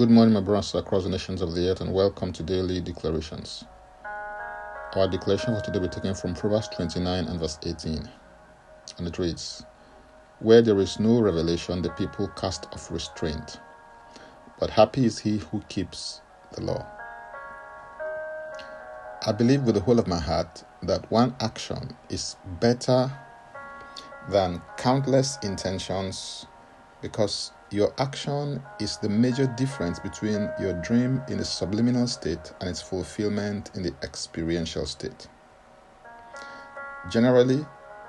Good morning, my brothers across the nations of the earth, and welcome to Daily Declarations. Our declaration for today will be taken from Proverbs 29 and verse 18, and it reads Where there is no revelation, the people cast off restraint, but happy is he who keeps the law. I believe with the whole of my heart that one action is better than countless intentions because your action is the major difference between your dream in the subliminal state and its fulfillment in the experiential state. Generally,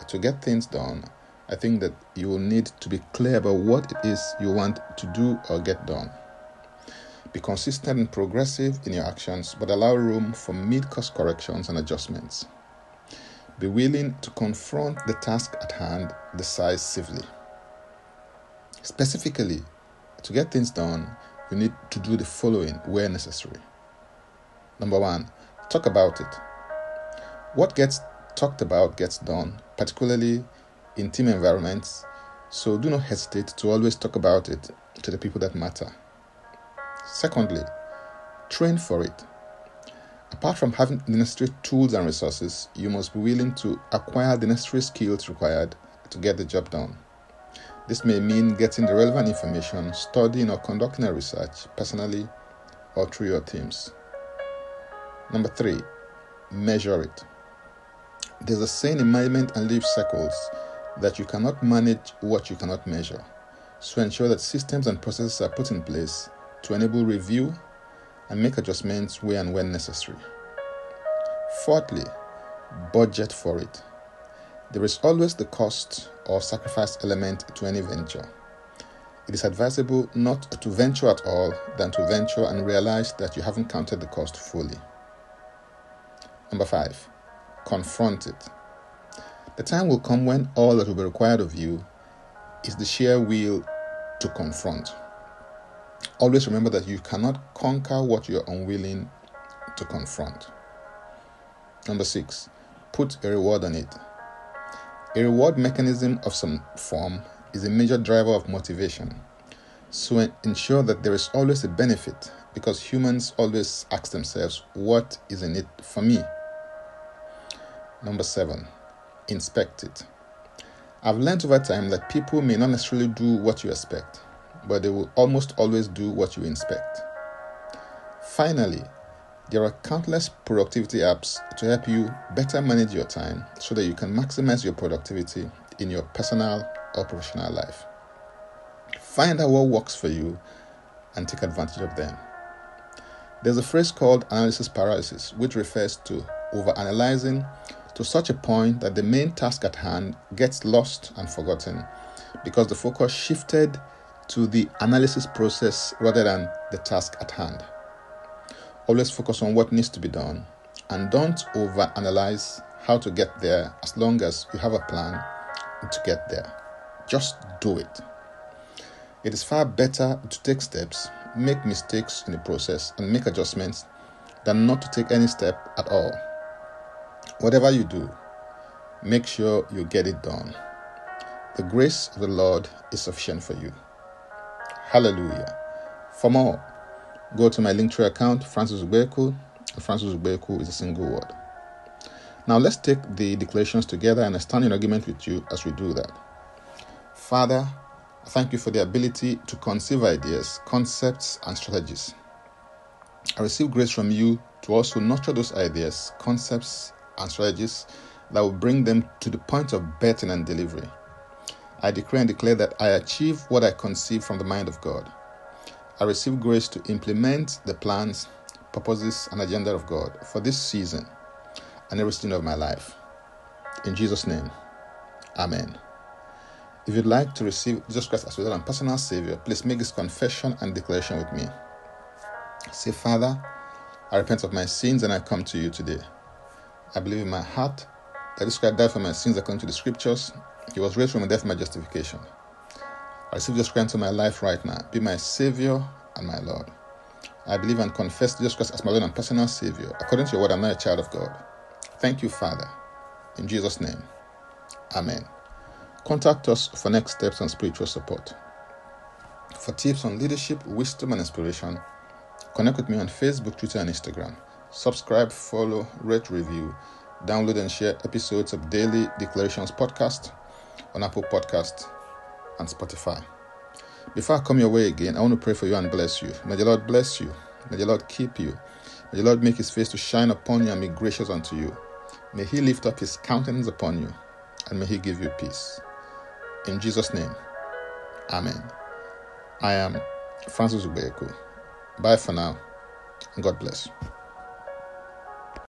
to get things done, I think that you will need to be clear about what it is you want to do or get done. Be consistent and progressive in your actions, but allow room for mid course corrections and adjustments. Be willing to confront the task at hand decisively. Specifically, to get things done, you need to do the following where necessary. Number one, talk about it. What gets talked about gets done, particularly in team environments, so do not hesitate to always talk about it to the people that matter. Secondly, train for it. Apart from having the necessary tools and resources, you must be willing to acquire the necessary skills required to get the job done. This may mean getting the relevant information, studying or conducting a research personally or through your teams. Number three, measure it. There's a saying in management and leave circles that you cannot manage what you cannot measure. So ensure that systems and processes are put in place to enable review and make adjustments where and when necessary. Fourthly, budget for it. There is always the cost or sacrifice element to any venture. It is advisable not to venture at all than to venture and realize that you haven't counted the cost fully. Number five, confront it. The time will come when all that will be required of you is the sheer will to confront. Always remember that you cannot conquer what you're unwilling to confront. Number six, put a reward on it. A reward mechanism of some form is a major driver of motivation. So ensure that there is always a benefit because humans always ask themselves, What is in it for me? Number seven, inspect it. I've learned over time that people may not necessarily do what you expect, but they will almost always do what you inspect. Finally, there are countless productivity apps to help you better manage your time so that you can maximize your productivity in your personal or professional life. Find out what works for you and take advantage of them. There's a phrase called analysis paralysis, which refers to overanalyzing to such a point that the main task at hand gets lost and forgotten because the focus shifted to the analysis process rather than the task at hand. Always focus on what needs to be done and don't overanalyze how to get there as long as you have a plan to get there. Just do it. It is far better to take steps, make mistakes in the process, and make adjustments than not to take any step at all. Whatever you do, make sure you get it done. The grace of the Lord is sufficient for you. Hallelujah. For more, go to my Linktree account, Francis Ubeku. Francis Ubeku is a single word. Now let's take the declarations together and I stand in agreement with you as we do that. Father, I thank you for the ability to conceive ideas, concepts, and strategies. I receive grace from you to also nurture those ideas, concepts, and strategies that will bring them to the point of birthing and delivery. I decree and declare that I achieve what I conceive from the mind of God. I receive grace to implement the plans, purposes, and agenda of God for this season and every season of my life. In Jesus' name, Amen. If you'd like to receive Jesus Christ as your Lord and personal Savior, please make this confession and declaration with me. Say, Father, I repent of my sins and I come to you today. I believe in my heart that Jesus Christ died for my sins according to the scriptures. He was raised from the death for my justification. I receive Jesus Christ into my life right now. Be my Savior and my Lord. I believe and confess Jesus Christ as my Lord and personal Savior. According to your word, I'm not a child of God. Thank you, Father. In Jesus' name, Amen. Contact us for next steps and spiritual support. For tips on leadership, wisdom, and inspiration, connect with me on Facebook, Twitter, and Instagram. Subscribe, follow, rate, review, download, and share episodes of Daily Declarations podcast on Apple Podcast and Spotify. Before I come your way again, I want to pray for you and bless you. May the Lord bless you. May the Lord keep you. May the Lord make his face to shine upon you and be gracious unto you. May he lift up his countenance upon you and may he give you peace. In Jesus' name, Amen. I am Francis Ubeku. Bye for now, and God bless.